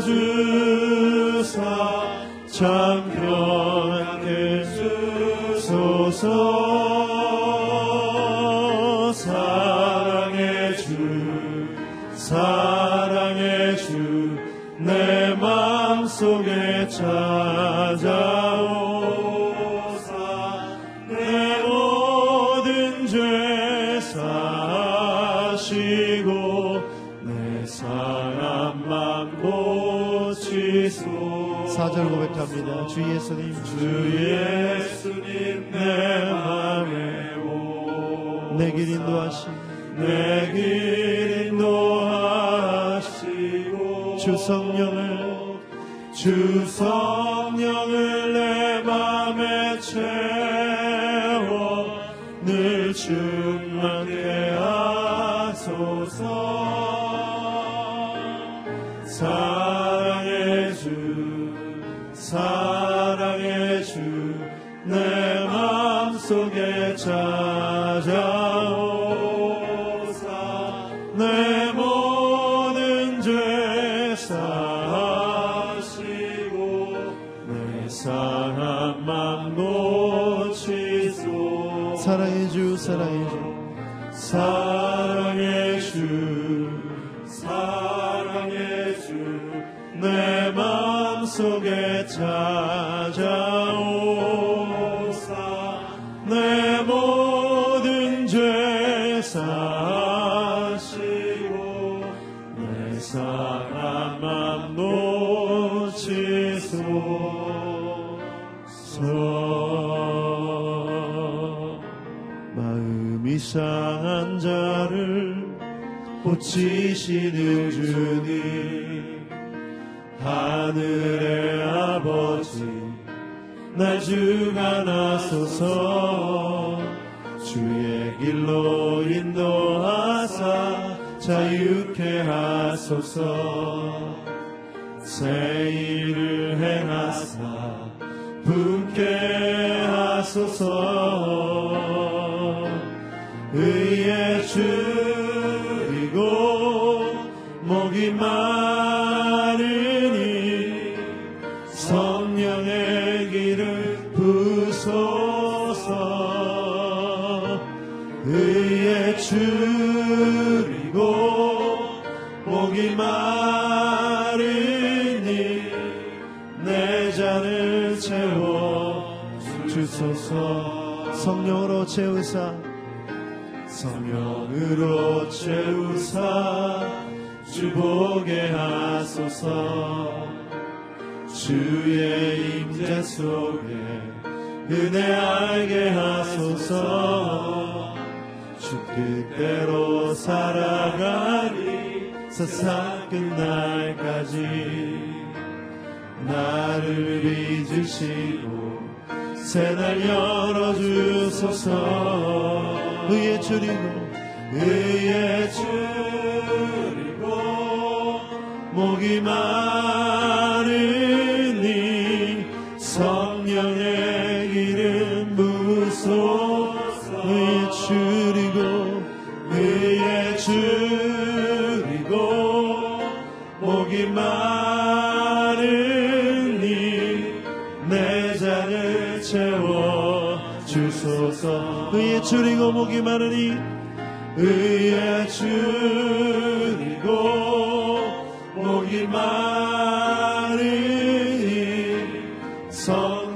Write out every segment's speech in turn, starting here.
주사 참 편하게 주소서. 사랑의 주 사랑의 주내 맘속에 찾 4절 고백합니다. 주 예수님, 주 예수님 내 맘에 오. 내길 인도하시, 내길 인도하시고 주 성령을 주 성. 사랑의 주 사랑의 주. 사랑의 주 사랑의 주. 내 맘속에 찾 고치시는 주님. 하늘의 아버지 날 주관하소서. 주의 길로 인도하사 자유케 하소서. 새 일을 행하사 분케 하소서. 의에 줄 이 마르니 성령의 길을 부소서. 의에 줄이고 목이 마르니 내 잔을 채워 주소서. 성령으로 채우사. 성령으로 채우사 주 보게 하소서. 주의 임재 속에 은혜 알게 하소서. 주 뜻대로 살아가리 세상 끝날까지 나를 빚으시고 새날 열어주소서. 의에 줄이고 의에 줄이고 목이 마르니 성령의 기름 부소서. 의에 줄이고 의에 줄이고 목이 마르니 내 잔을 채워 주소서. 의에 줄이고 목이 마르니 의에 줄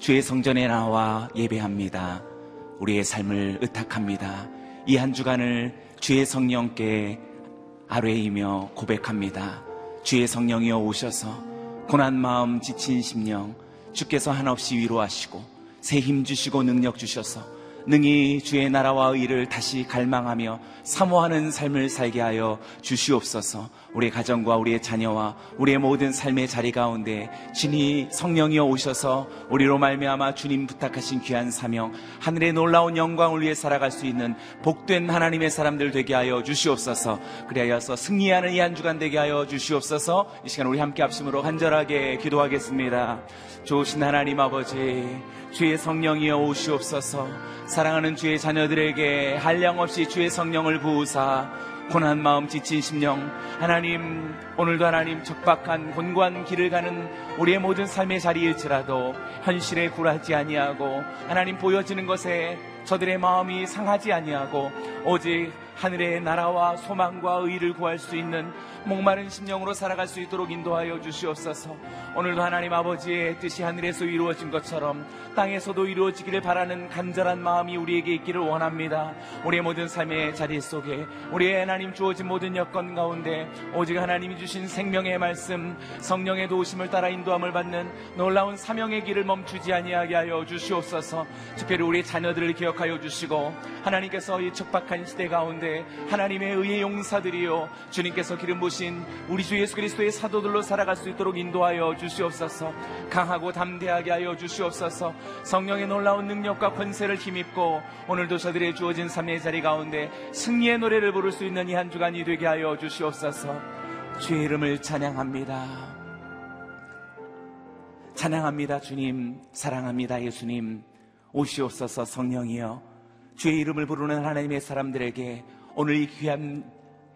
주의 성전에 나와 예배합니다. 우리의 삶을 의탁합니다. 이 한 주간을 주의 성령께 아뢰이며 고백합니다. 주의 성령이여 오셔서 고난 마음 지친 심령 주께서 한없이 위로하시고 새 힘 주시고 능력 주셔서 능히 주의 나라와 의를 다시 갈망하며 사모하는 삶을 살게 하여 주시옵소서. 우리 가정과 우리의 자녀와 우리의 모든 삶의 자리 가운데 진이 성령이여 오셔서 우리로 말미암아 주님 부탁하신 귀한 사명 하늘의 놀라운 영광을 위해 살아갈 수 있는 복된 하나님의 사람들 되게 하여 주시옵소서. 그리하여서 승리하는 이 한 주간 되게 하여 주시옵소서. 이 시간 우리 함께 합심으로 간절하게 기도하겠습니다. 좋으신 하나님 아버지 주의 성령이여 오시옵소서. 사랑하는 주의 자녀들에게 한량없이 주의 성령을 부으사 고난 마음 지친 심령 하나님 오늘도 하나님 적박한 곤고한 길을 가는 우리의 모든 삶의 자리일지라도 현실에 굴하지 아니하고 하나님 보여지는 것에 저들의 마음이 상하지 아니하고 오직 하늘의 나라와 소망과 의를 구할 수 있는 목마른 심령으로 살아갈 수 있도록 인도하여 주시옵소서. 오늘도 하나님 아버지의 뜻이 하늘에서 이루어진 것처럼 땅에서도 이루어지기를 바라는 간절한 마음이 우리에게 있기를 원합니다. 우리의 모든 삶의 자리 속에 우리의 하나님 주어진 모든 여건 가운데 오직 하나님이 주신 생명의 말씀, 성령의 도우심을 따라 인도함을 받는 놀라운 사명의 길을 멈추지 아니하게 하여 주시옵소서. 특별히 우리 자녀들을 기억하여 주시고 하나님께서 이 척박한 시대 가운데 하나님의 의의 용사들이요 주님께서 기름 부신 우리 주 예수 그리스도의 사도들로 살아갈 수 있도록 인도하여 주시옵소서. 강하고 담대하게 하여 주시옵소서. 성령의 놀라운 능력과 권세를 힘입고 오늘도 저들의 주어진 삶의 자리 가운데 승리의 노래를 부를 수 있는 이 한 주간이 되게 하여 주시옵소서. 주의 이름을 찬양합니다. 찬양합니다, 주님. 사랑합니다, 예수님. 오시옵소서, 성령이여. 주의 이름을 부르는 하나님의 사람들에게 오늘 이 귀한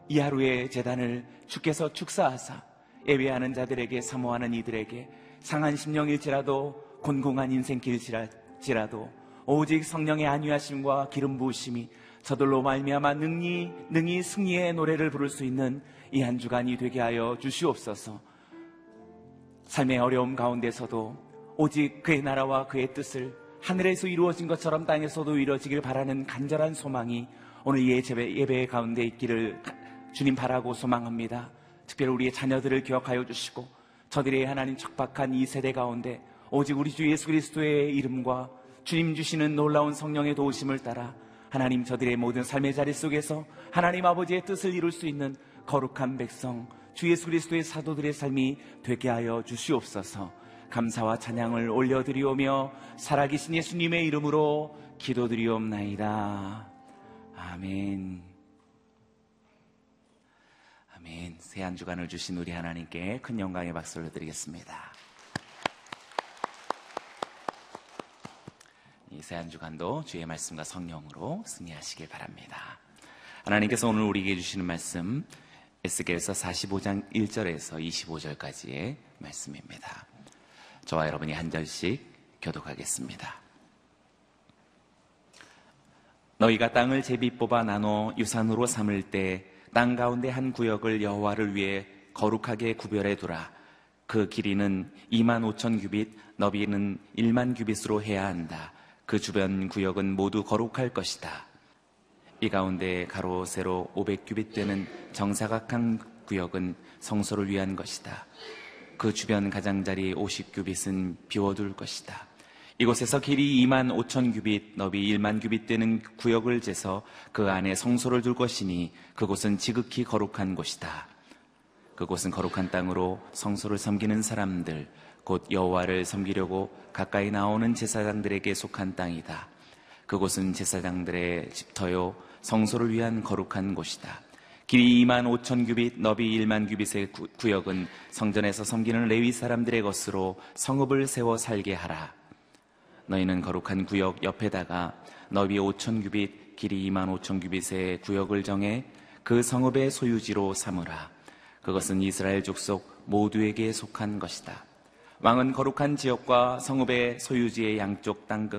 이 하루의 재단을 주께서 축사하사 예배하는 자들에게 사모하는 이들에게 상한 심령일지라도 곤궁한 인생길지라도 오직 성령의 안위하심과 기름 부으심이 저들로 말미암아 능히 능히 승리의 노래를 부를 수 있는 이 한 주간이 되게 하여 주시옵소서. 삶의 어려움 가운데서도 오직 그의 나라와 그의 뜻을 하늘에서 이루어진 것처럼 땅에서도 이루어지길 바라는 간절한 소망이 오늘 이 예배, 예배 가운데 있기를 주님 바라고 소망합니다. 특별히 우리의 자녀들을 기억하여 주시고 저들의 하나님 척박한 이 세대 가운데 오직 우리 주 예수 그리스도의 이름과 주님 주시는 놀라운 성령의 도우심을 따라 하나님 저들의 모든 삶의 자리 속에서 하나님 아버지의 뜻을 이룰 수 있는 거룩한 백성 주 예수 그리스도의 사도들의 삶이 되게 하여 주시옵소서. 감사와 찬양을 올려드리오며 살아계신 예수님의 이름으로 기도드리옵나이다. 아멘. 아멘. 새 한 주간을 주신 우리 하나님께 큰 영광의 박수를 드리겠습니다. 이 새 한 주간도 주의 말씀과 성령으로 승리하시길 바랍니다. 하나님께서 오늘 우리에게 주시는 말씀 에스겔서 45장 1절에서 25절까지의 말씀입니다. 저와 여러분이 한 절씩 교독하겠습니다. 너희가 땅을 제비 뽑아 나눠 유산으로 삼을 때 땅 가운데 한 구역을 여호와를 위해 거룩하게 구별해 두라. 그 길이는 2만 5천 규빗, 너비는 1만 규빗으로 해야 한다. 그 주변 구역은 모두 거룩할 것이다. 이 가운데 가로 세로 500규빗 되는 정사각한 구역은 성소를 위한 것이다. 그 주변 가장자리 50규빗은 비워둘 것이다. 이곳에서 길이 2만 5천 규빗, 너비 1만 규빗 되는 구역을 재서 그 안에 성소를 둘 것이니 그곳은 지극히 거룩한 곳이다. 그곳은 거룩한 땅으로 성소를 섬기는 사람들, 곧 여호와를 섬기려고 가까이 나오는 제사장들에게 속한 땅이다. 그곳은 제사장들의 집터요 성소를 위한 거룩한 곳이다. 길이 2만 5천 규빗, 너비 1만 규빗의 구- 구역은 성전에서 섬기는 레위 사람들의 것으로 성읍을 세워 살게 하라. 너희는 거룩한 구역 옆에다가 너비 5천 규빗, 길이 2만 5천 규빗의 구역을 정해 그 성읍의 소유지로 삼으라. 그것은 이스라엘 족속 모두에게 속한 것이다. 왕은 거룩한 지역과 성읍의 소유지의 양쪽 땅,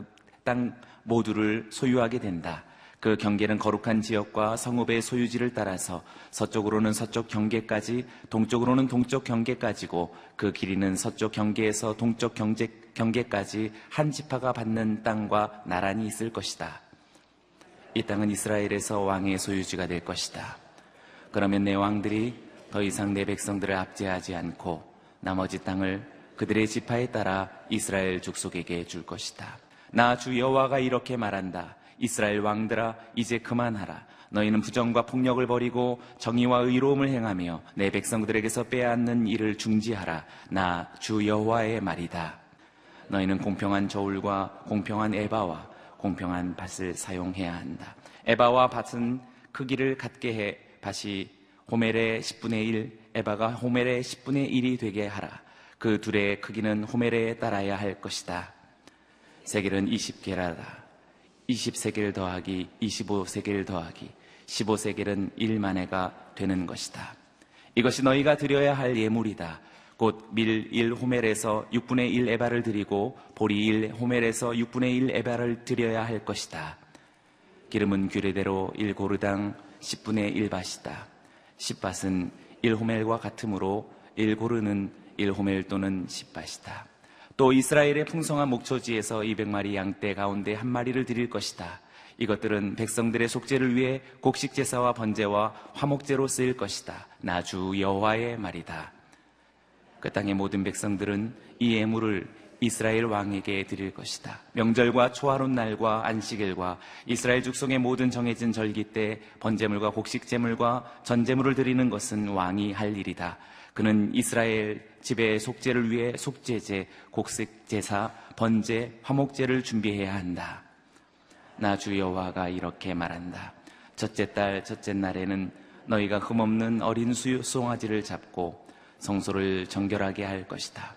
땅 모두를 소유하게 된다. 그 경계는 거룩한 지역과 성읍의 소유지를 따라서 서쪽으로는 서쪽 경계까지, 동쪽으로는 동쪽 경계까지고 그 길이는 서쪽 경계에서 동쪽 경제, 경계까지 한 지파가 받는 땅과 나란히 있을 것이다. 이 땅은 이스라엘에서 왕의 소유지가 될 것이다. 그러면 내 왕들이 더 이상 내 백성들을 압제하지 않고 나머지 땅을 그들의 지파에 따라 이스라엘 족속에게 줄 것이다. 나 주 여호와가 이렇게 말한다. 이스라엘 왕들아 이제 그만하라. 너희는 부정과 폭력을 버리고 정의와 의로움을 행하며 내 백성들에게서 빼앗는 일을 중지하라. 나 주 여호와의 말이다. 너희는 공평한 저울과 공평한 에바와 공평한 밭을 사용해야 한다. 에바와 밭은 크기를 같게 해 밭이 호멜의 10분의 1, 에바가 호멜의 10분의 1이 되게 하라. 그 둘의 크기는 호멜에 따라야 할 것이다. 세겔은 20개라다. 20세겔 더하기 25세겔 더하기 15세겔은 1만해가 되는 것이다. 이것이 너희가 드려야 할 예물이다. 곧 밀 1 호멜에서 6분의 1 에바를 드리고 보리 1 호멜에서 6분의 1 에바를 드려야 할 것이다. 기름은 규례대로 1고르당 10분의 1밭이다. 10밭은 1호멜과 같으므로 1고르는 1호멜 또는 10밭이다. 또 이스라엘의 풍성한 목초지에서 200마리 양떼 가운데 한 마리를 드릴 것이다. 이것들은 백성들의 속죄를 위해 곡식 제사와 번제와 화목제로 쓰일 것이다. 나주 여호와의 말이다. 그 땅의 모든 백성들은 이 예물을 이스라엘 왕에게 드릴 것이다. 명절과 초하룻 날과 안식일과 이스라엘 족속의 모든 정해진 절기 때 번제물과 곡식제물과 전제물을 드리는 것은 왕이 할 일이다. 그는 이스라엘 집의 속죄를 위해 속죄제, 곡식제사, 번제, 화목제를 준비해야 한다. 나 주 여호와가 이렇게 말한다. 첫째 달 첫째 날에는 너희가 흠없는 어린 수유 송아지를 잡고 성소를 정결하게 할 것이다.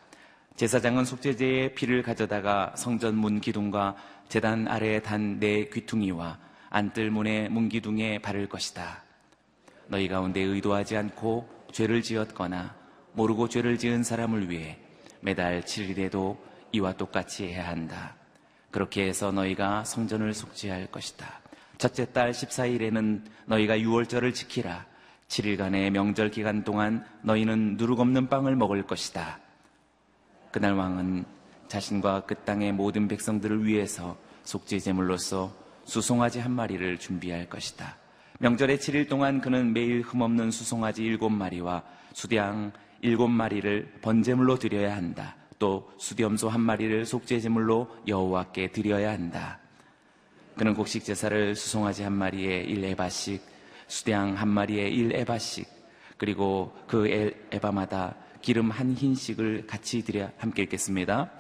제사장은 속죄제의 피를 가져다가 성전 문 기둥과 제단 아래에 단 네 귀퉁이와 안뜰 문의 문 기둥에 바를 것이다. 너희 가운데 의도하지 않고 죄를 지었거나 모르고 죄를 지은 사람을 위해 매달 7일에도 이와 똑같이 해야 한다. 그렇게 해서 너희가 성전을 속죄할 것이다. 첫째 달 14일에는 너희가 유월절을 지키라. 7일간의 명절 기간 동안 너희는 누룩 없는 빵을 먹을 것이다. 그날 왕은 자신과 그 땅의 모든 백성들을 위해서 속죄 제물로서 수송아지 한 마리를 준비할 것이다. 명절의 7일 동안 그는 매일 흠없는 수송아지 일곱 마리와 수량 일곱 마리를 번제물로 드려야 한다. 또 수염소 한 마리를 속죄 제물로 여호와께 드려야 한다. 그는 곡식 제사를 수송아지 한 마리에 1에바씩, 수량 한 마리에 1에바씩, 그리고 그 에- 에바마다 기름 한 흰씩을 같이 드려 함께 읽겠습니다.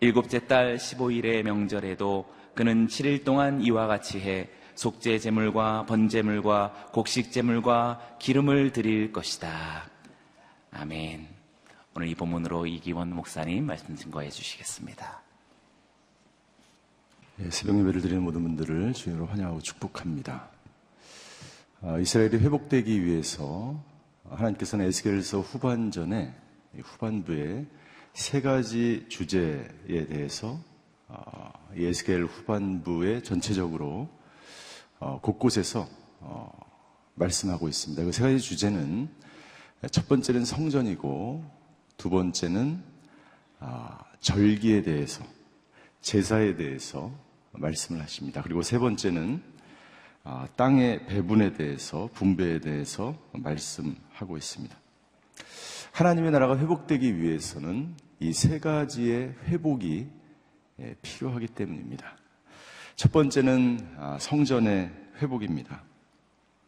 일곱째 달 15일의 명절에도 그는 7일 동안 이와 같이 해 속죄 제물과 번제물과 곡식 제물과 기름을 드릴 것이다. 아멘. 오늘 이 본문으로 이기원 목사님 말씀 증거해 주시겠습니다. 예, 새벽 예배를 드리는 모든 분들을 주님으로 환영하고 축복합니다. 아, 이스라엘이 회복되기 위해서 하나님께서는 에스겔서 후반전에 이 후반부에 세 가지 주제에 대해서 아, 이 에스겔 후반부에 전체적으로 어, 곳곳에서 어, 말씀하고 있습니다. 그 세 가지 주제는 첫 번째는 성전이고 두 번째는 아, 절기에 대해서 제사에 대해서 말씀을 하십니다. 그리고 세 번째는 아, 땅의 배분에 대해서 분배에 대해서 말씀하고 있습니다. 하나님의 나라가 회복되기 위해서는 이 세 가지의 회복이 예, 필요하기 때문입니다. 첫 번째는 아, 성전의 회복입니다.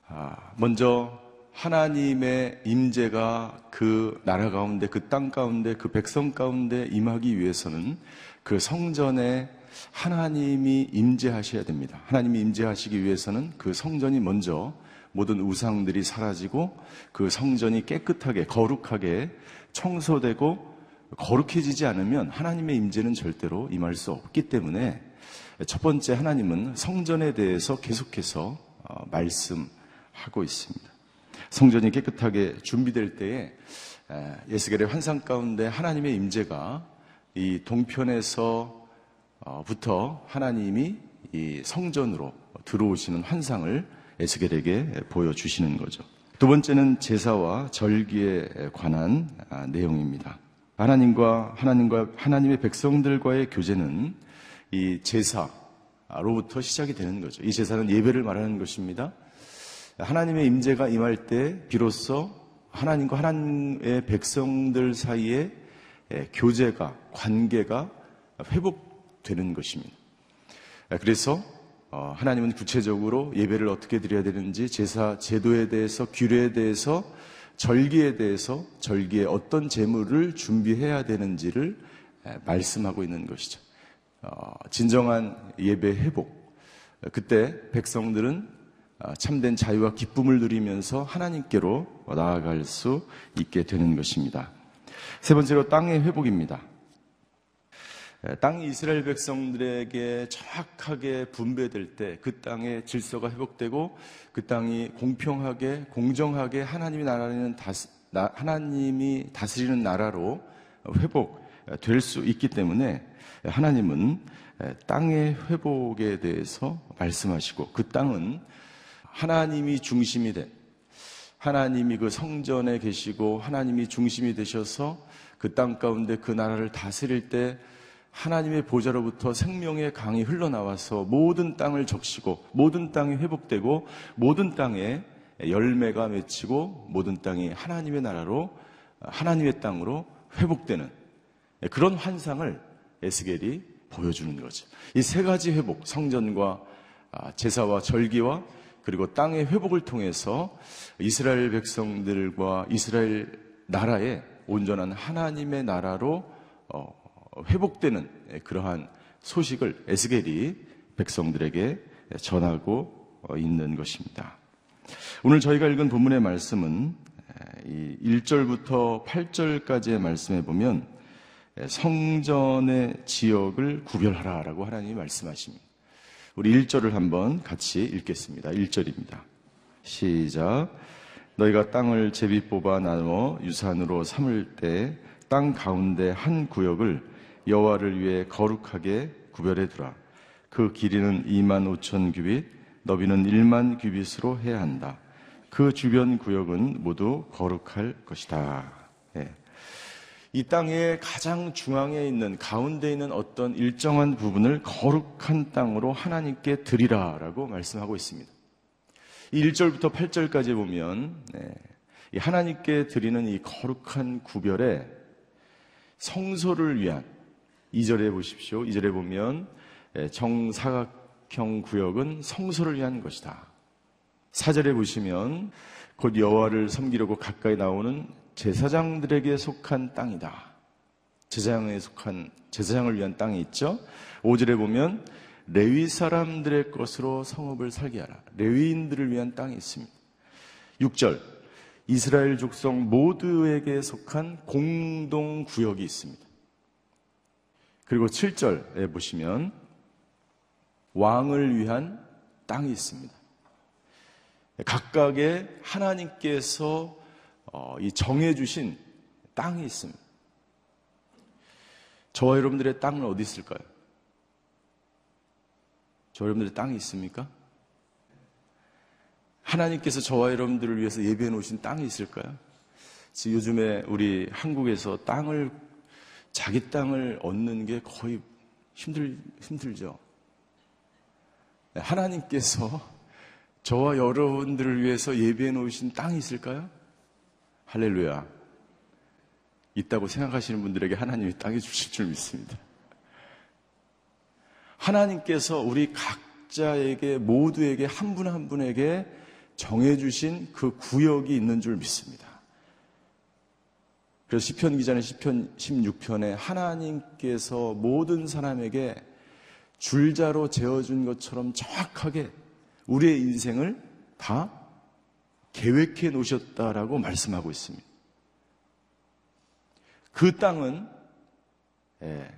아, 먼저 하나님의 임재가 그 나라 가운데, 그 땅 가운데, 그 백성 가운데 임하기 위해서는 그 성전의 하나님이 임재하셔야 됩니다. 하나님이 임재하시기 위해서는 그 성전이 먼저 모든 우상들이 사라지고 그 성전이 깨끗하게 거룩하게 청소되고 거룩해지지 않으면 하나님의 임재는 절대로 임할 수 없기 때문에 첫 번째 하나님은 성전에 대해서 계속해서 어, 말씀하고 있습니다. 성전이 깨끗하게 준비될 때에 에, 예스겔의 환상 가운데 하나님의 임재가 이 동편에서 어, 부터 하나님이 이 성전으로 들어오시는 환상을 에스겔에게 보여주시는 거죠. 두 번째는 제사와 절기에 관한 아, 내용입니다. 하나님과 하나님과 하나님의 백성들과의 교제는 이 제사로부터 시작이 되는 거죠. 이 제사는 예배를 말하는 것입니다. 하나님의 임재가 임할 때 비로소 하나님과 하나님의 백성들 사이에 교제가 관계가 회복되는 것입니다. 그래서 어, 하나님은 구체적으로 예배를 어떻게 드려야 되는지 제사 제도에 대해서 규례에 대해서 절기에 대해서 절기에 어떤 제물을 준비해야 되는지를 말씀하고 있는 것이죠. 어, 진정한 예배 회복. 그때 백성들은 어, 참된 자유와 기쁨을 누리면서 하나님께로 나아갈 수 있게 되는 것입니다. 세 번째로 땅의 회복입니다. 땅이 이스라엘 백성들에게 정확하게 분배될 때 그 땅의 질서가 회복되고 그 땅이 공평하게 공정하게 하나님이 나라는 다스, 나, 하나님이 다스리는 나라로 회복될 수 있기 때문에 하나님은 땅의 회복에 대해서 말씀하시고 그 땅은 하나님이 중심이 된 하나님이 그 성전에 계시고 하나님이 중심이 되셔서 그 땅 가운데 그 나라를 다스릴 때 하나님의 보좌로부터 생명의 강이 흘러나와서 모든 땅을 적시고 모든 땅이 회복되고 모든 땅에 열매가 맺히고 모든 땅이 하나님의 나라로 하나님의 땅으로 회복되는 그런 환상을 에스겔이 보여주는 거죠. 이 세 가지 회복, 성전과 아, 제사와 절기와 그리고 땅의 회복을 통해서 이스라엘 백성들과 이스라엘 나라의 온전한 하나님의 나라로 어, 회복되는 그러한 소식을 에스겔이 백성들에게 전하고 있는 것입니다. 오늘 저희가 읽은 본문의 말씀은 1절부터 8절까지의 말씀에 보면 성전의 지역을 구별하라라고 하나님이 말씀하십니다. 우리 1절을 한번 같이 읽겠습니다. 1절입니다. 시작. 너희가 땅을 제비 뽑아 나누어 유산으로 삼을 때 땅 가운데 한 구역을 여호와를 위해 거룩하게 구별해 두라. 그 길이는 2만 5천 규빗, 너비는 1만 규빗으로 해야 한다. 그 주변 구역은 모두 거룩할 것이다. 예. 이 땅의 가장 중앙에 있는 가운데 있는 어떤 일정한 부분을 거룩한 땅으로 하나님께 드리라라고 말씀하고 있습니다. 이 1절부터 8절까지 보면 네, 하나님께 드리는 이 거룩한 구별에 성소를 위한 2절에 보십시오. 2절에 보면 예, 정사각형 구역은 성소를 위한 것이다. 4절에 보시면 곧 여호와를 섬기려고 가까이 나오는 제사장들에게 속한 땅이다. 제사장에 속한 제사장을 위한 땅이 있죠. 5절에 보면 레위 사람들의 것으로 성읍을 살게 하라. 레위인들을 위한 땅이 있습니다. 6절 이스라엘 족속 모두에게 속한 공동 구역이 있습니다. 그리고 7절에 보시면 왕을 위한 땅이 있습니다. 각각의 하나님께서 어, 이 정해주신 땅이 있습니다. 저와 여러분들의 땅은 어디 있을까요? 저 여러분들의 땅이 있습니까? 하나님께서 저와 여러분들을 위해서 예배해 놓으신 땅이 있을까요? 지금 요즘에 우리 한국에서 땅을 자기 땅을 얻는 게 거의 힘들, 힘들죠. 네, 하나님께서 저와 여러분들을 위해서 예비해 놓으신 땅이 있을까요? 할렐루야. 있다고 생각하시는 분들에게 하나님이 땅이 주실 줄 믿습니다. 하나님께서 우리 각자에게 모두에게 한 분한 한 분에게 정해주신 그 구역이 있는 줄 믿습니다. 그래서 시편 기자는 시편 16편에 하나님께서 모든 사람에게 줄자로 재어준 것처럼 정확하게 우리의 인생을 다 계획해 놓으셨다라고 말씀하고 있습니다. 그 땅은 예,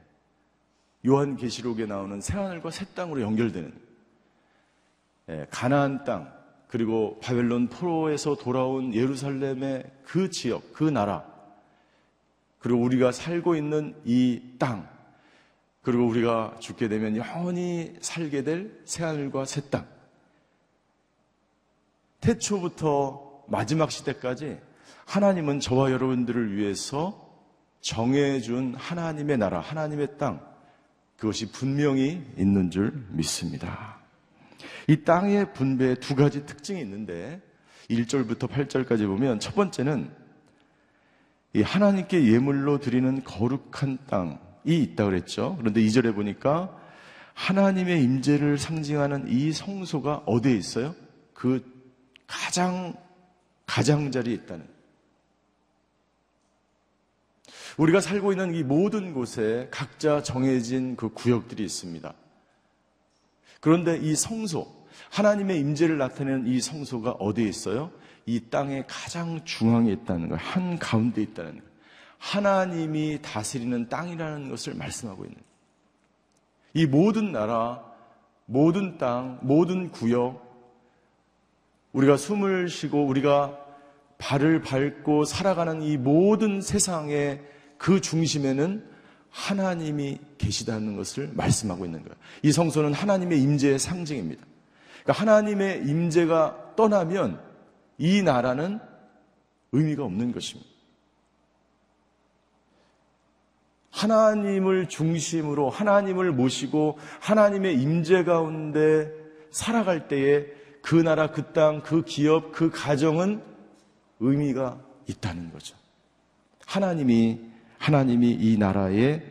요한계시록에 나오는 새하늘과 새 땅으로 연결되는 예, 가나안 땅 그리고 바벨론 포로에서 돌아온 예루살렘의 그 지역 그 나라 그리고 우리가 살고 있는 이 땅 그리고 우리가 죽게 되면 영원히 살게 될 새하늘과 새 땅 태초부터 마지막 시대까지 하나님은 저와 여러분들을 위해서 정해준 하나님의 나라, 하나님의 땅, 그것이 분명히 있는 줄 믿습니다. 이 땅의 분배에 두 가지 특징이 있는데, 1절부터 8절까지 보면 첫 번째는 이 하나님께 예물로 드리는 거룩한 땅이 있다 그랬죠. 그런데 2절에 보니까 하나님의 임재를 상징하는 이 성소가 어디에 있어요? 그 가장 가장자리에 있다는 우리가 살고 있는 이 모든 곳에 각자 정해진 그 구역들이 있습니다. 그런데 이 성소, 하나님의 임재를 나타내는 이 성소가 어디에 있어요? 이 땅의 가장 중앙에 있다는 거예요. 한 가운데 있다는 거예요. 하나님이 다스리는 땅이라는 것을 말씀하고 있는. 이 모든 나라, 모든 땅, 모든 구역, 우리가 숨을 쉬고 우리가 발을 밟고 살아가는 이 모든 세상의 그 중심에는 하나님이 계시다는 것을 말씀하고 있는 거예요. 이 성소는 하나님의 임재의 상징입니다. 그러니까 하나님의 임재가 떠나면 이 나라는 의미가 없는 것입니다. 하나님을 중심으로 하나님을 모시고 하나님의 임재 가운데 살아갈 때에 그 나라, 그 땅, 그 기업, 그 가정은 의미가 있다는 거죠. 하나님이 하나님이 이 나라의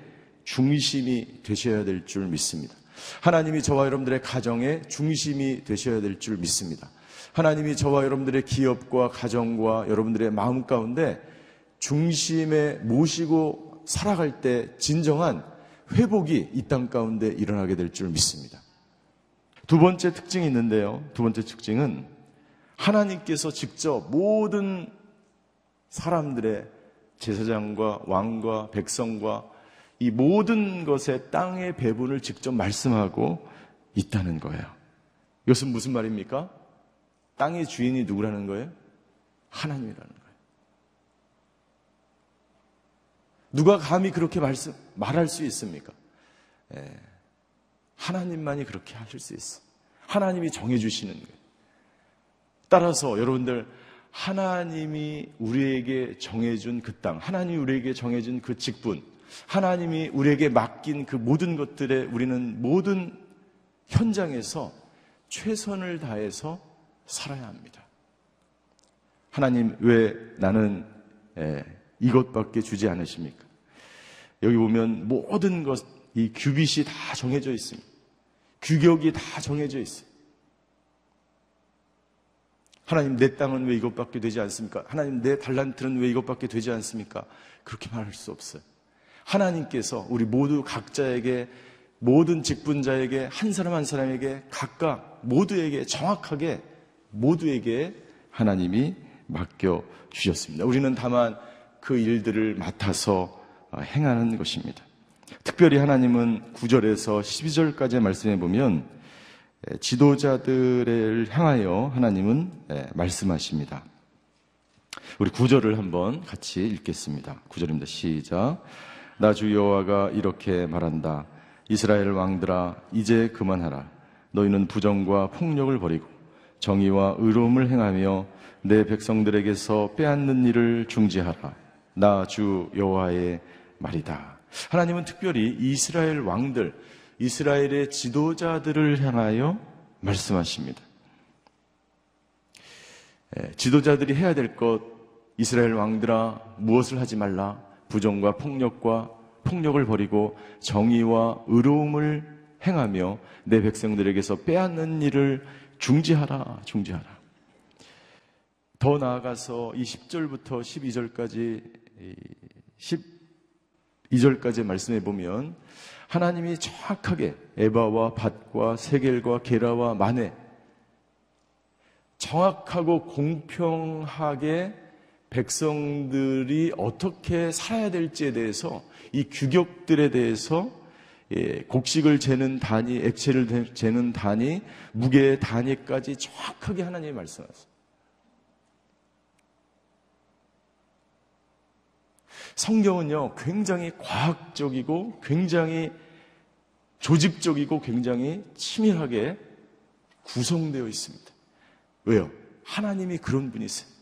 중심이 되셔야 될 줄 믿습니다. 하나님이 저와 여러분들의 가정의 중심이 되셔야 될 줄 믿습니다. 하나님이 저와 여러분들의 기업과 가정과 여러분들의 마음 가운데 중심에 모시고 살아갈 때 진정한 회복이 이 땅 가운데 일어나게 될 줄 믿습니다. 두 번째 특징이 있는데요. 두 번째 특징은 하나님께서 직접 모든 사람들의 제사장과 왕과 백성과 이 모든 것의 땅의 배분을 직접 말씀하고 있다는 거예요. 이것은 무슨 말입니까? 땅의 주인이 누구라는 거예요? 하나님이라는 거예요. 누가 감히 그렇게 말씀, 말할 수 있습니까? 예, 하나님만이 그렇게 하실 수 있어. 하나님이 정해주시는 거예요. 따라서 여러분들, 하나님이 우리에게 정해준 그 땅, 하나님이 우리에게 정해준 그 직분, 하나님이 우리에게 맡긴 그 모든 것들에 우리는 모든 현장에서 최선을 다해서 살아야 합니다. 하나님 왜 나는 에, 이것밖에 주지 않으십니까? 여기 보면 모든 것, 이 규빗이 다 정해져 있습니다. 규격이 다 정해져 있어요. 하나님 내 땅은 왜 이것밖에 되지 않습니까? 하나님 내 달란트는 왜 이것밖에 되지 않습니까? 그렇게 말할 수 없어요. 하나님께서 우리 모두 각자에게 모든 직분자에게 한 사람 한 사람에게 각각 모두에게 정확하게 모두에게 하나님이 맡겨 주셨습니다. 우리는 다만 그 일들을 맡아서 행하는 것입니다. 특별히 하나님은 9절에서 12절까지 말씀해 보면 지도자들을 향하여 하나님은 말씀하십니다. 우리 9절을 한번 같이 읽겠습니다. 9절입니다. 시작. 나 주 여호와가 이렇게 말한다. 이스라엘 왕들아 이제 그만하라. 너희는 부정과 폭력을 버리고 정의와 의로움을 행하며 내 백성들에게서 빼앗는 일을 중지하라. 나 주 여호와의 말이다. 하나님은 특별히 이스라엘 왕들, 이스라엘의 지도자들을 향하여 말씀하십니다. 지도자들이 해야 될 것, 이스라엘 왕들아, 무엇을 하지 말라? 부정과 폭력과 폭력을 버리고 정의와 의로움을 행하며 내 백성들에게서 빼앗는 일을 중지하라, 중지하라. 더 나아가서 이 10절부터 12절까지 10, 2절까지 말씀해 보면 하나님이 정확하게 에바와 밭과 세겔과 게라와 마네 정확하고 공평하게 백성들이 어떻게 살아야 될지에 대해서 이 규격들에 대해서 예, 곡식을 재는 단위, 액체를 재는 단위, 무게의 단위까지 정확하게 하나님이 말씀하셨어요. 성경은요, 굉장히 과학적이고 굉장히 조직적이고 굉장히 치밀하게 구성되어 있습니다. 왜요? 하나님이 그런 분이세요.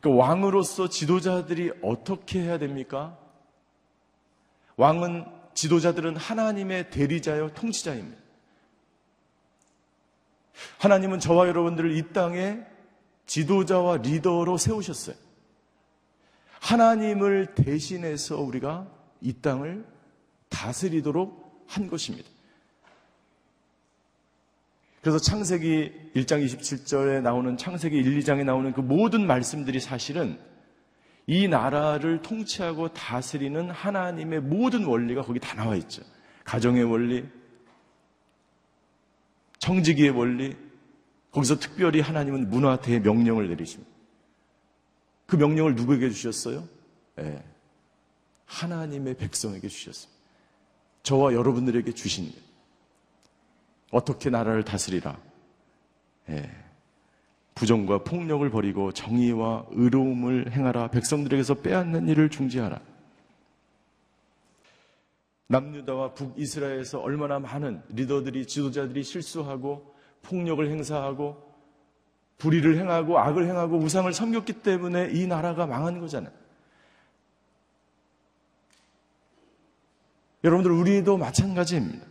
그러니까 왕으로서 지도자들이 어떻게 해야 됩니까? 왕은 지도자들은 하나님의 대리자요 통치자입니다. 하나님은 저와 여러분들을 이 땅에 지도자와 리더로 세우셨어요. 하나님을 대신해서 우리가 이 땅을 다스리도록 한 것입니다. 그래서 창세기 1장 27절에 나오는 창세기 1, 2장에 나오는 그 모든 말씀들이 사실은 이 나라를 통치하고 다스리는 하나님의 모든 원리가 거기 다 나와 있죠. 가정의 원리, 청지기의 원리, 거기서 특별히 하나님은 문화대의 명령을 내리십니다. 그 명령을 누구에게 주셨어요? 네. 하나님의 백성에게 주셨습니다. 저와 여러분들에게 주신 것. 어떻게 나라를 다스리라. 네. 부정과 폭력을 버리고 정의와 의로움을 행하라. 백성들에게서 빼앗는 일을 중지하라. 남유다와 북이스라엘에서 얼마나 많은 리더들이 지도자들이 실수하고 폭력을 행사하고 불의를 행하고 악을 행하고 우상을 섬겼기 때문에 이 나라가 망한 거잖아요. 여러분들 우리도 마찬가지입니다.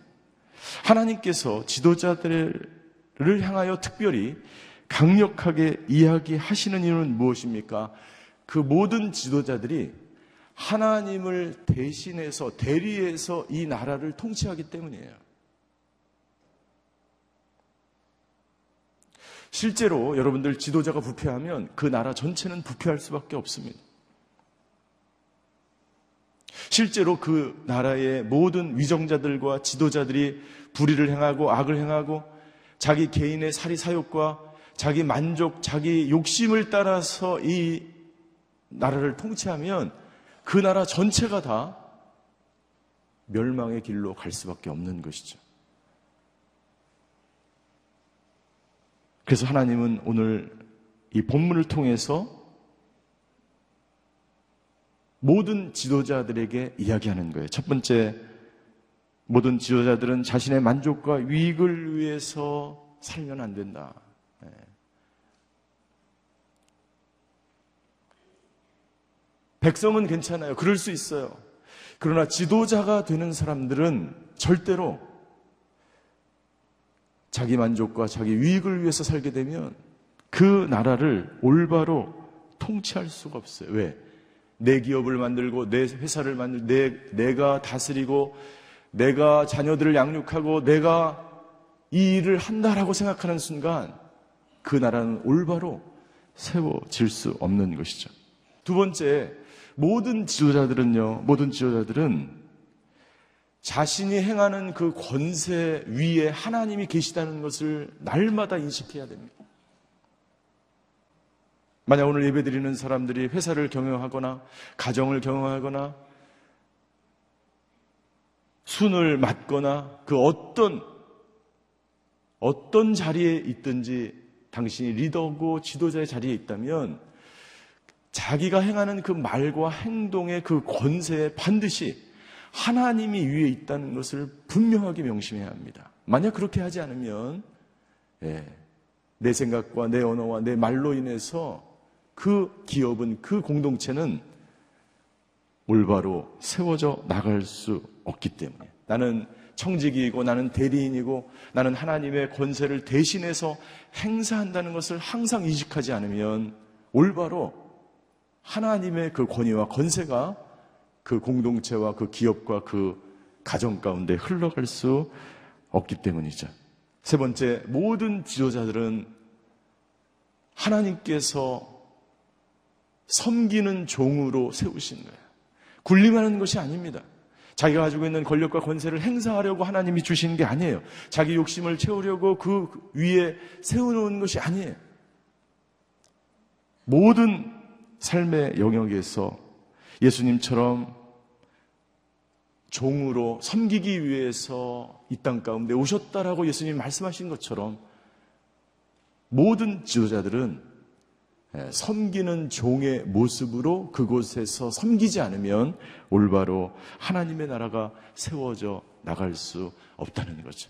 하나님께서 지도자들을 향하여 특별히 강력하게 이야기하시는 이유는 무엇입니까? 그 모든 지도자들이 하나님을 대신해서 대리해서 이 나라를 통치하기 때문이에요. 실제로 여러분들 지도자가 부패하면 그 나라 전체는 부패할 수밖에 없습니다. 실제로 그 나라의 모든 위정자들과 지도자들이 불의를 행하고 악을 행하고 자기 개인의 사리 사욕과 자기 만족, 자기 욕심을 따라서 이 나라를 통치하면 그 나라 전체가 다 멸망의 길로 갈 수밖에 없는 것이죠. 그래서 하나님은 오늘 이 본문을 통해서 모든 지도자들에게 이야기하는 거예요. 첫 번째, 모든 지도자들은 자신의 만족과 유익을 위해서 살면 안 된다. 네. 백성은 괜찮아요. 그럴 수 있어요. 그러나 지도자가 되는 사람들은 절대로 자기 만족과 자기 유익을 위해서 살게 되면 그 나라를 올바로 통치할 수가 없어요. 왜? 내 기업을 만들고 내 회사를 만들 내 내가 다스리고 내가 자녀들을 양육하고 내가 이 일을 한다라고 생각하는 순간 그 나라는 올바로 세워질 수 없는 것이죠. 두 번째, 모든 지도자들은요, 모든 지도자들은 자신이 행하는 그 권세 위에 하나님이 계시다는 것을 날마다 인식해야 됩니다. 만약 오늘 예배 드리는 사람들이 회사를 경영하거나 가정을 경영하거나 순을 맡거나 그 어떤 어떤 자리에 있든지 당신이 리더고 지도자의 자리에 있다면 자기가 행하는 그 말과 행동의 그 권세에 반드시 하나님이 위에 있다는 것을 분명하게 명심해야 합니다. 만약 그렇게 하지 않으면 예, 내 생각과 내 언어와 내 말로 인해서 그 기업은 그 공동체는 올바로 세워져 나갈 수 없기 때문에 나는 청직이고 나는 대리인이고 나는 하나님의 권세를 대신해서 행사한다는 것을 항상 이직하지 않으면 올바로 하나님의 그 권위와 권세가 그 공동체와 그 기업과 그 가정 가운데 흘러갈 수 없기 때문이죠. 세 번째, 모든 지도자들은 하나님께서 섬기는 종으로 세우신 거예요. 군림하는 것이 아닙니다. 자기가 가지고 있는 권력과 권세를 행사하려고 하나님이 주시는 게 아니에요. 자기 욕심을 채우려고 그 위에 세워놓은 것이 아니에요. 모든 삶의 영역에서 예수님처럼 종으로 섬기기 위해서 이 땅 가운데 오셨다라고 예수님이 말씀하신 것처럼 모든 지도자들은 예, 섬기는 종의 모습으로 그곳에서 섬기지 않으면 올바로 하나님의 나라가 세워져 나갈 수 없다는 거죠.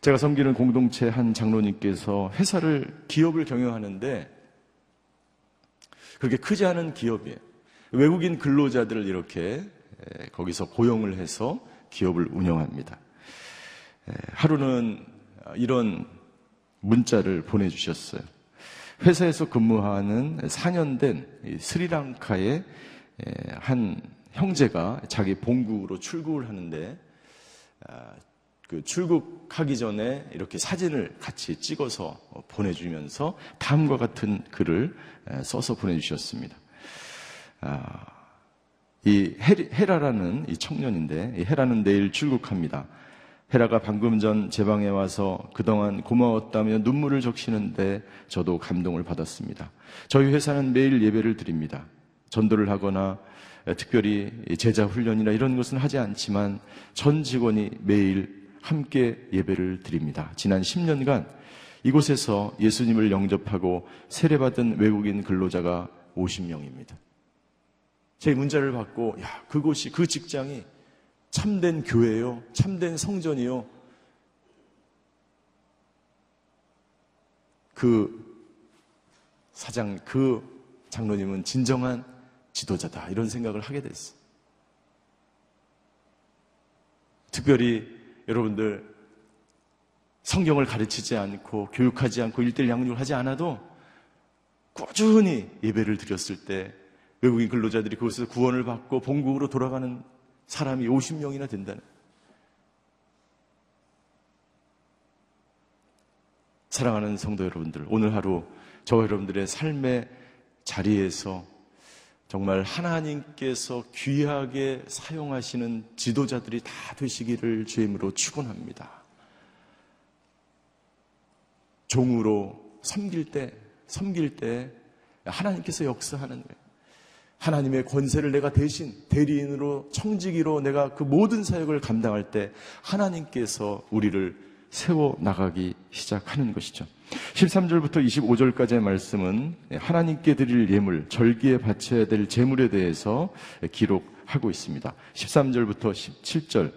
제가 섬기는 공동체 한 장로님께서 회사를, 기업을 경영하는데 그렇게 크지 않은 기업이에요. 외국인 근로자들을 이렇게 에, 거기서 고용을 해서 기업을 운영합니다. 에, 하루는 이런 문자를 보내주셨어요. 회사에서 근무하는 4년 된 스리랑카의 에, 한 형제가 자기 본국으로 출국을 하는데 아, 그 출국하기 전에 이렇게 사진을 같이 찍어서 보내주면서 다음과 같은 글을 에, 써서 보내주셨습니다. 아, 이 헤- 헤라라는 이 청년인데 이 헤라는 내일 출국합니다. 헤라가 방금 전 제 방에 와서 그동안 고마웠다며 눈물을 적시는데 저도 감동을 받았습니다. 저희 회사는 매일 예배를 드립니다. 전도를 하거나 특별히 제자 훈련이나 이런 것은 하지 않지만 전 직원이 매일 함께 예배를 드립니다. 지난 10년간 이곳에서 예수님을 영접하고 세례받은 외국인 근로자가 50명입니다. 제 문자를 받고 야 그곳이 그 직장이 참된 교회요, 참된 성전이요. 그 사장, 그 장로님은 진정한 지도자다 이런 생각을 하게 됐어. 특별히 여러분들 성경을 가르치지 않고 교육하지 않고 일대일 양육을 하지 않아도 꾸준히 예배를 드렸을 때 외국인 근로자들이 그곳에서 구원을 받고 본국으로 돌아가는 사람이 50명이나 된다는. 사랑하는 성도 여러분들, 오늘 하루 저와 여러분들의 삶의 자리에서 정말 하나님께서 귀하게 사용하시는 지도자들이 다 되시기를 주임으로 축원합니다. 종으로 섬길 때, 섬길 때 하나님께서 역사하는 거예요. 하나님의 권세를 내가 대신 대리인으로 청지기로 내가 그 모든 사역을 감당할 때 하나님께서 우리를 세워 나가기 시작하는 것이죠. 13절부터 25절까지의 말씀은 하나님께 드릴 예물, 절기에 바쳐야 될 제물에 대해서 기록하고 있습니다. 13절부터 17절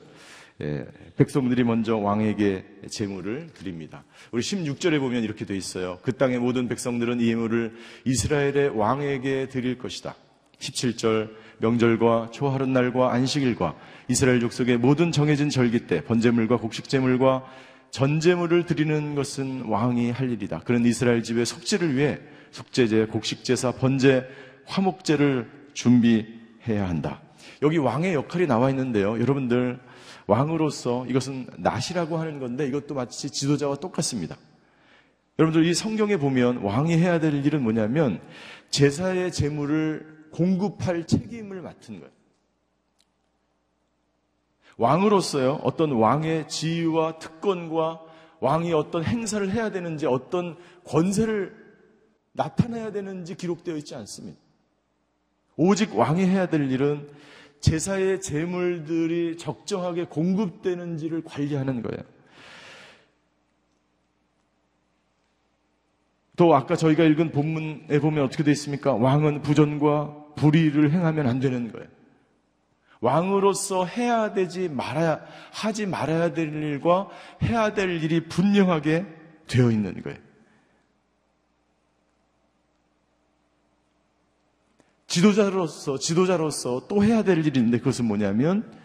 예, 백성들이 먼저 왕에게 제물을 드립니다. 우리 16절에 보면 이렇게 돼 있어요. 그 땅의 모든 백성들은 이 예물을 이스라엘의 왕에게 드릴 것이다. 17절 명절과 초하룻 날과 안식일과 이스라엘 족속의 모든 정해진 절기 때 번제물과 곡식제물과 전제물을 드리는 것은 왕이 할 일이다. 그런 이스라엘 집의 속죄를 위해 속죄제, 곡식제사, 번제, 화목제를 준비해야 한다. 여기 왕의 역할이 나와 있는데요. 여러분들 왕으로서 이것은 낫이라고 하는 건데 이것도 마치 지도자와 똑같습니다. 여러분들 이 성경에 보면 왕이 해야 될 일은 뭐냐면 제사의 제물을 공급할 책임을 맡은 거예요. 왕으로서요, 어떤 왕의 지위와 특권과 왕이 어떤 행사를 해야 되는지 어떤 권세를 나타내야 되는지 기록되어 있지 않습니다. 오직 왕이 해야 될 일은 제사의 제물들이 적정하게 공급되는지를 관리하는 거예요. 또 아까 저희가 읽은 본문에 보면 어떻게 되어 있습니까? 왕은 부전과 불의를 행하면 안 되는 거예요. 왕으로서 해야 되지 말아야 하지 말아야 될 일과 해야 될 일이 분명하게 되어 있는 거예요. 지도자로서 지도자로서 또 해야 될 일이 있는데 그것은 뭐냐면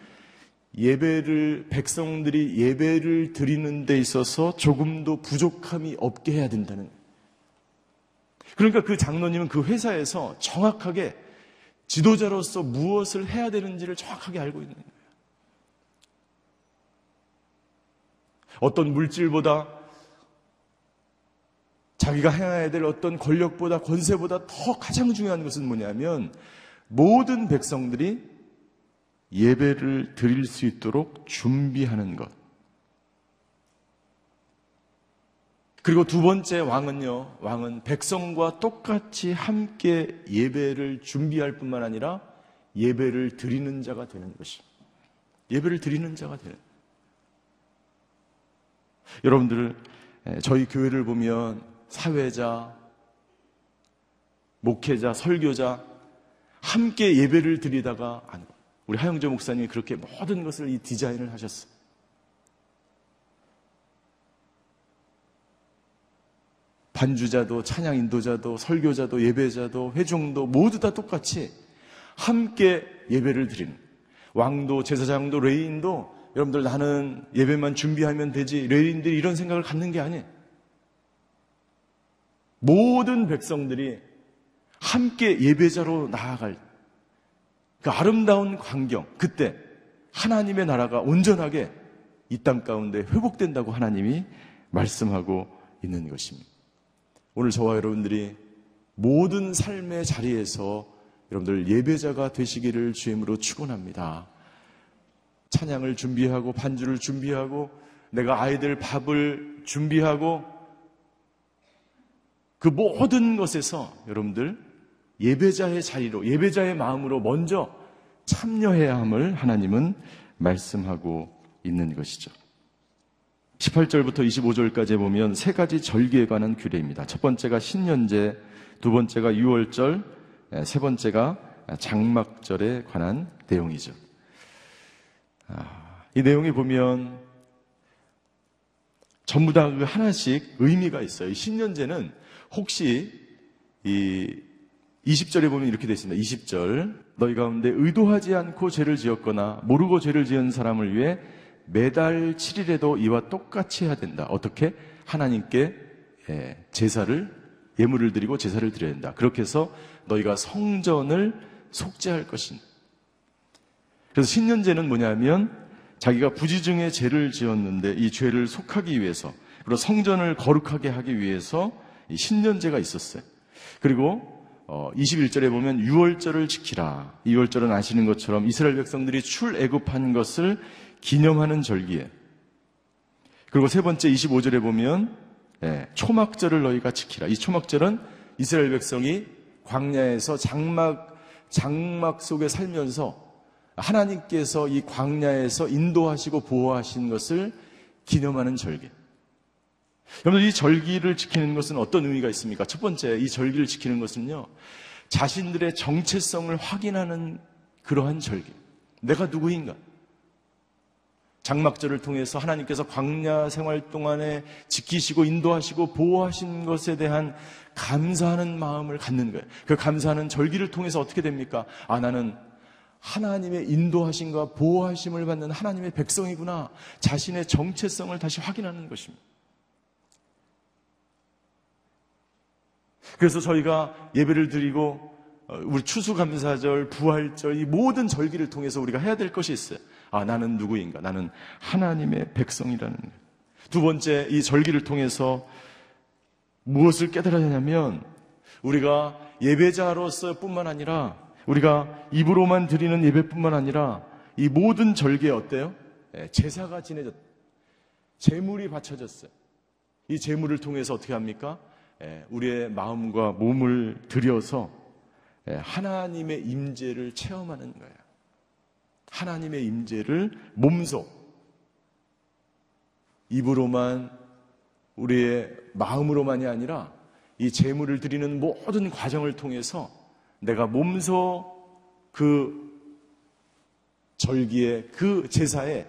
예배를 백성들이 예배를 드리는 데 있어서 조금도 부족함이 없게 해야 된다는 거예요. 그러니까 그 장로님은 그 회사에서 정확하게 지도자로서 무엇을 해야 되는지를 정확하게 알고 있는 거예요. 어떤 물질보다 자기가 행해야 될 어떤 권력보다 권세보다 더 가장 중요한 것은 뭐냐면 모든 백성들이 예배를 드릴 수 있도록 준비하는 것. 그리고 두 번째 왕은요, 왕은 백성과 똑같이 함께 예배를 준비할 뿐만 아니라 예배를 드리는 자가 되는 것입니다. 예배를 드리는 자가 되는. 여러분들, 에, 저희 교회를 보면 사회자, 목회자, 설교자, 함께 예배를 드리다가, 안- 우리 하영재 목사님이 그렇게 모든 것을 이 디자인을 하셨어요. 반주자도 찬양 인도자도 설교자도 예배자도 회중도 모두 다 똑같이 함께 예배를 드리는 왕도 제사장도 레위인도 여러분들 나는 예배만 준비하면 되지 레위인들이 이런 생각을 갖는 게 아니에요. 모든 백성들이 함께 예배자로 나아갈 그 아름다운 광경 그때 하나님의 나라가 온전하게 이 땅 가운데 회복된다고 하나님이 말씀하고 있는 것입니다. 오늘 저와 여러분들이 모든 삶의 자리에서 여러분들 예배자가 되시기를 주임으로 축원합니다. 찬양을 준비하고 반주를 준비하고 내가 아이들 밥을 준비하고 그 모든 것에서 여러분들 예배자의 자리로 예배자의 마음으로 먼저 참여해야 함을 하나님은 말씀하고 있는 것이죠. 18절부터 25절까지 보면 세 가지 절기에 관한 규례입니다. 첫 번째가 신년제, 두 번째가 유월절, 세 번째가 장막절에 관한 내용이죠. 아, 이 내용에 보면 전부 다그 하나씩 의미가 있어요. 이 신년제는 혹시 이 20절에 보면 이렇게 되어 있습니다. 20절. 너희 가운데 의도하지 않고 죄를 지었거나 모르고 죄를 지은 사람을 위해 매달 7일에도 이와 똑같이 해야 된다. 어떻게? 하나님께 예, 제사를 예물을 드리고 제사를 드려야 된다. 그렇게 해서 너희가 성전을 속죄할 것인. 그래서 신년제는 뭐냐면 자기가 부지 중에 죄를 지었는데 이 죄를 속하기 위해서 그리고 성전을 거룩하게 하기 위해서 이 신년제가 있었어요. 그리고 어, 21절에 보면 6월절을 지키라. 2월절은 아시는 것처럼 이스라엘 백성들이 출애굽한 것을 기념하는 절기에. 그리고 세 번째 25절에 보면 예, 초막절을 너희가 지키라. 이 초막절은 이스라엘 백성이 광야에서 장막 장막 속에 살면서 하나님께서 이 광야에서 인도하시고 보호하신 것을 기념하는 절기. 여러분, 이 절기를 지키는 것은 어떤 의미가 있습니까? 첫 번째, 이 절기를 지키는 것은요, 자신들의 정체성을 확인하는 그러한 절기. 내가 누구인가? 장막절을 통해서 하나님께서 광야 생활 동안에 지키시고 인도하시고 보호하신 것에 대한 감사하는 마음을 갖는 거예요. 그 감사하는 절기를 통해서 어떻게 됩니까? 아, 나는 하나님의 인도하심과 보호하심을 받는 하나님의 백성이구나. 자신의 정체성을 다시 확인하는 것입니다. 그래서 저희가 예배를 드리고 어, 우리 추수감사절, 부활절 이 모든 절기를 통해서 우리가 해야 될 것이 있어요. 아, 나는 누구인가? 나는 하나님의 백성이라는 거예요. 두 번째 이 절기를 통해서 무엇을 깨달아야 하냐면 우리가 예배자로서 뿐만 아니라 우리가 입으로만 드리는 예배뿐만 아니라 이 모든 절기에 어때요? 예, 제사가 지내졌, 제물이 바쳐졌어요. 이 제물을 통해서 어떻게 합니까? 예, 우리의 마음과 몸을 들여서 예, 하나님의 임재를 체험하는 거예요. 하나님의 임재를 몸소 입으로만 우리의 마음으로만이 아니라 이 제물을 드리는 모든 과정을 통해서 내가 몸소 그 절기에 그 제사에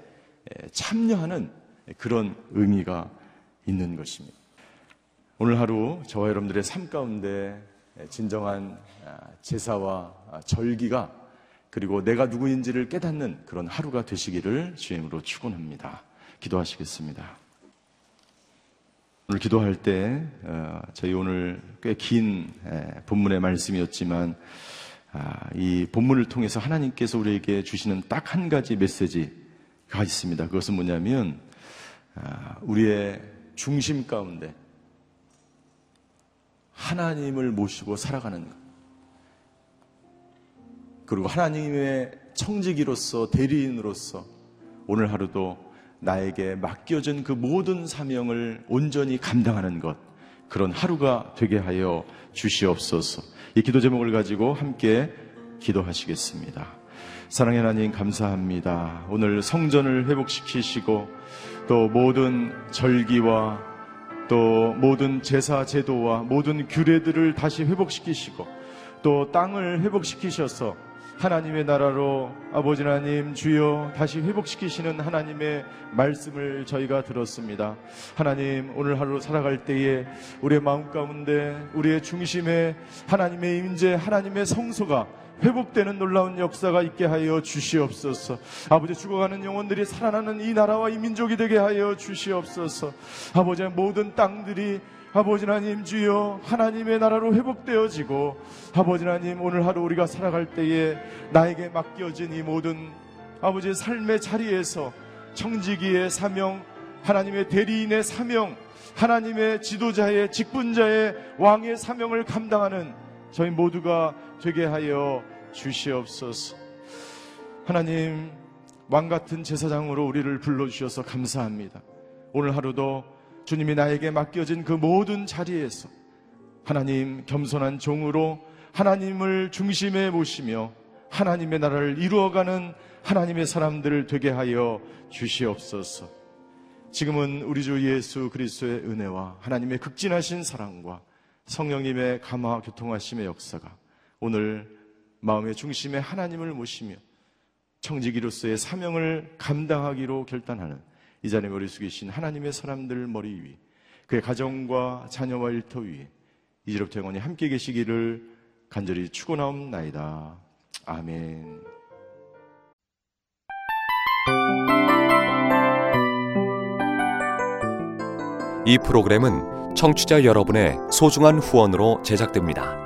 참여하는 그런 의미가 있는 것입니다. 오늘 하루 저와 여러분들의 삶 가운데 진정한 제사와 절기가 그리고 내가 누구인지를 깨닫는 그런 하루가 되시기를 주임으로 축원합니다. 기도하시겠습니다. 오늘 기도할 때 어, 저희 오늘 꽤 긴 본문의 말씀이었지만 아, 이 본문을 통해서 하나님께서 우리에게 주시는 딱 한 가지 메시지가 있습니다. 그것은 뭐냐면 아, 우리의 중심 가운데 하나님을 모시고 살아가는 것. 그리고 하나님의 청지기로서 대리인으로서 오늘 하루도 나에게 맡겨진 그 모든 사명을 온전히 감당하는 것 그런 하루가 되게 하여 주시옵소서. 이 기도 제목을 가지고 함께 기도하시겠습니다. 사랑의 하나님 감사합니다. 오늘 성전을 회복시키시고 또 모든 절기와 또 모든 제사 제도와 모든 규례들을 다시 회복시키시고 또 땅을 회복시키셔서 하나님의 나라로 아버지 하나님 주여 다시 회복시키시는 하나님의 말씀을 저희가 들었습니다. 하나님 오늘 하루 살아갈 때에 우리의 마음 가운데 우리의 중심에 하나님의 임재 하나님의 성소가 회복되는 놀라운 역사가 있게 하여 주시옵소서. 아버지 죽어가는 영혼들이 살아나는 이 나라와 이 민족이 되게 하여 주시옵소서. 아버지 모든 땅들이 아버지 하나님 주여 하나님의 나라로 회복되어지고 아버지 하나님 오늘 하루 우리가 살아갈 때에 나에게 맡겨진 이 모든 아버지의 삶의 자리에서 청지기의 사명 하나님의 대리인의 사명 하나님의 지도자의 직분자의 왕의 사명을 감당하는 저희 모두가 되게 하여 주시옵소서. 하나님 왕 같은 제사장으로 우리를 불러주셔서 감사합니다. 오늘 하루도 주님이 나에게 맡겨진 그 모든 자리에서 하나님 겸손한 종으로 하나님을 중심에 모시며 하나님의 나라를 이루어가는 하나님의 사람들을 되게 하여 주시옵소서. 지금은 우리 주 예수 그리스도의 은혜와 하나님의 극진하신 사랑과 성령님의 감화 교통하심의 역사가 오늘 마음의 중심에 하나님을 모시며 청지기로서의 사명을 감당하기로 결단하는 이 자리에 머리 숙이신 하나님의 사람들 머리 위, 그의 가정과 자녀와 일터 위에 이제부터 영원히 함께 계시기를 간절히 축원하옵나이다. 아멘. 이 프로그램은 청취자 여러분의 소중한 후원으로 제작됩니다.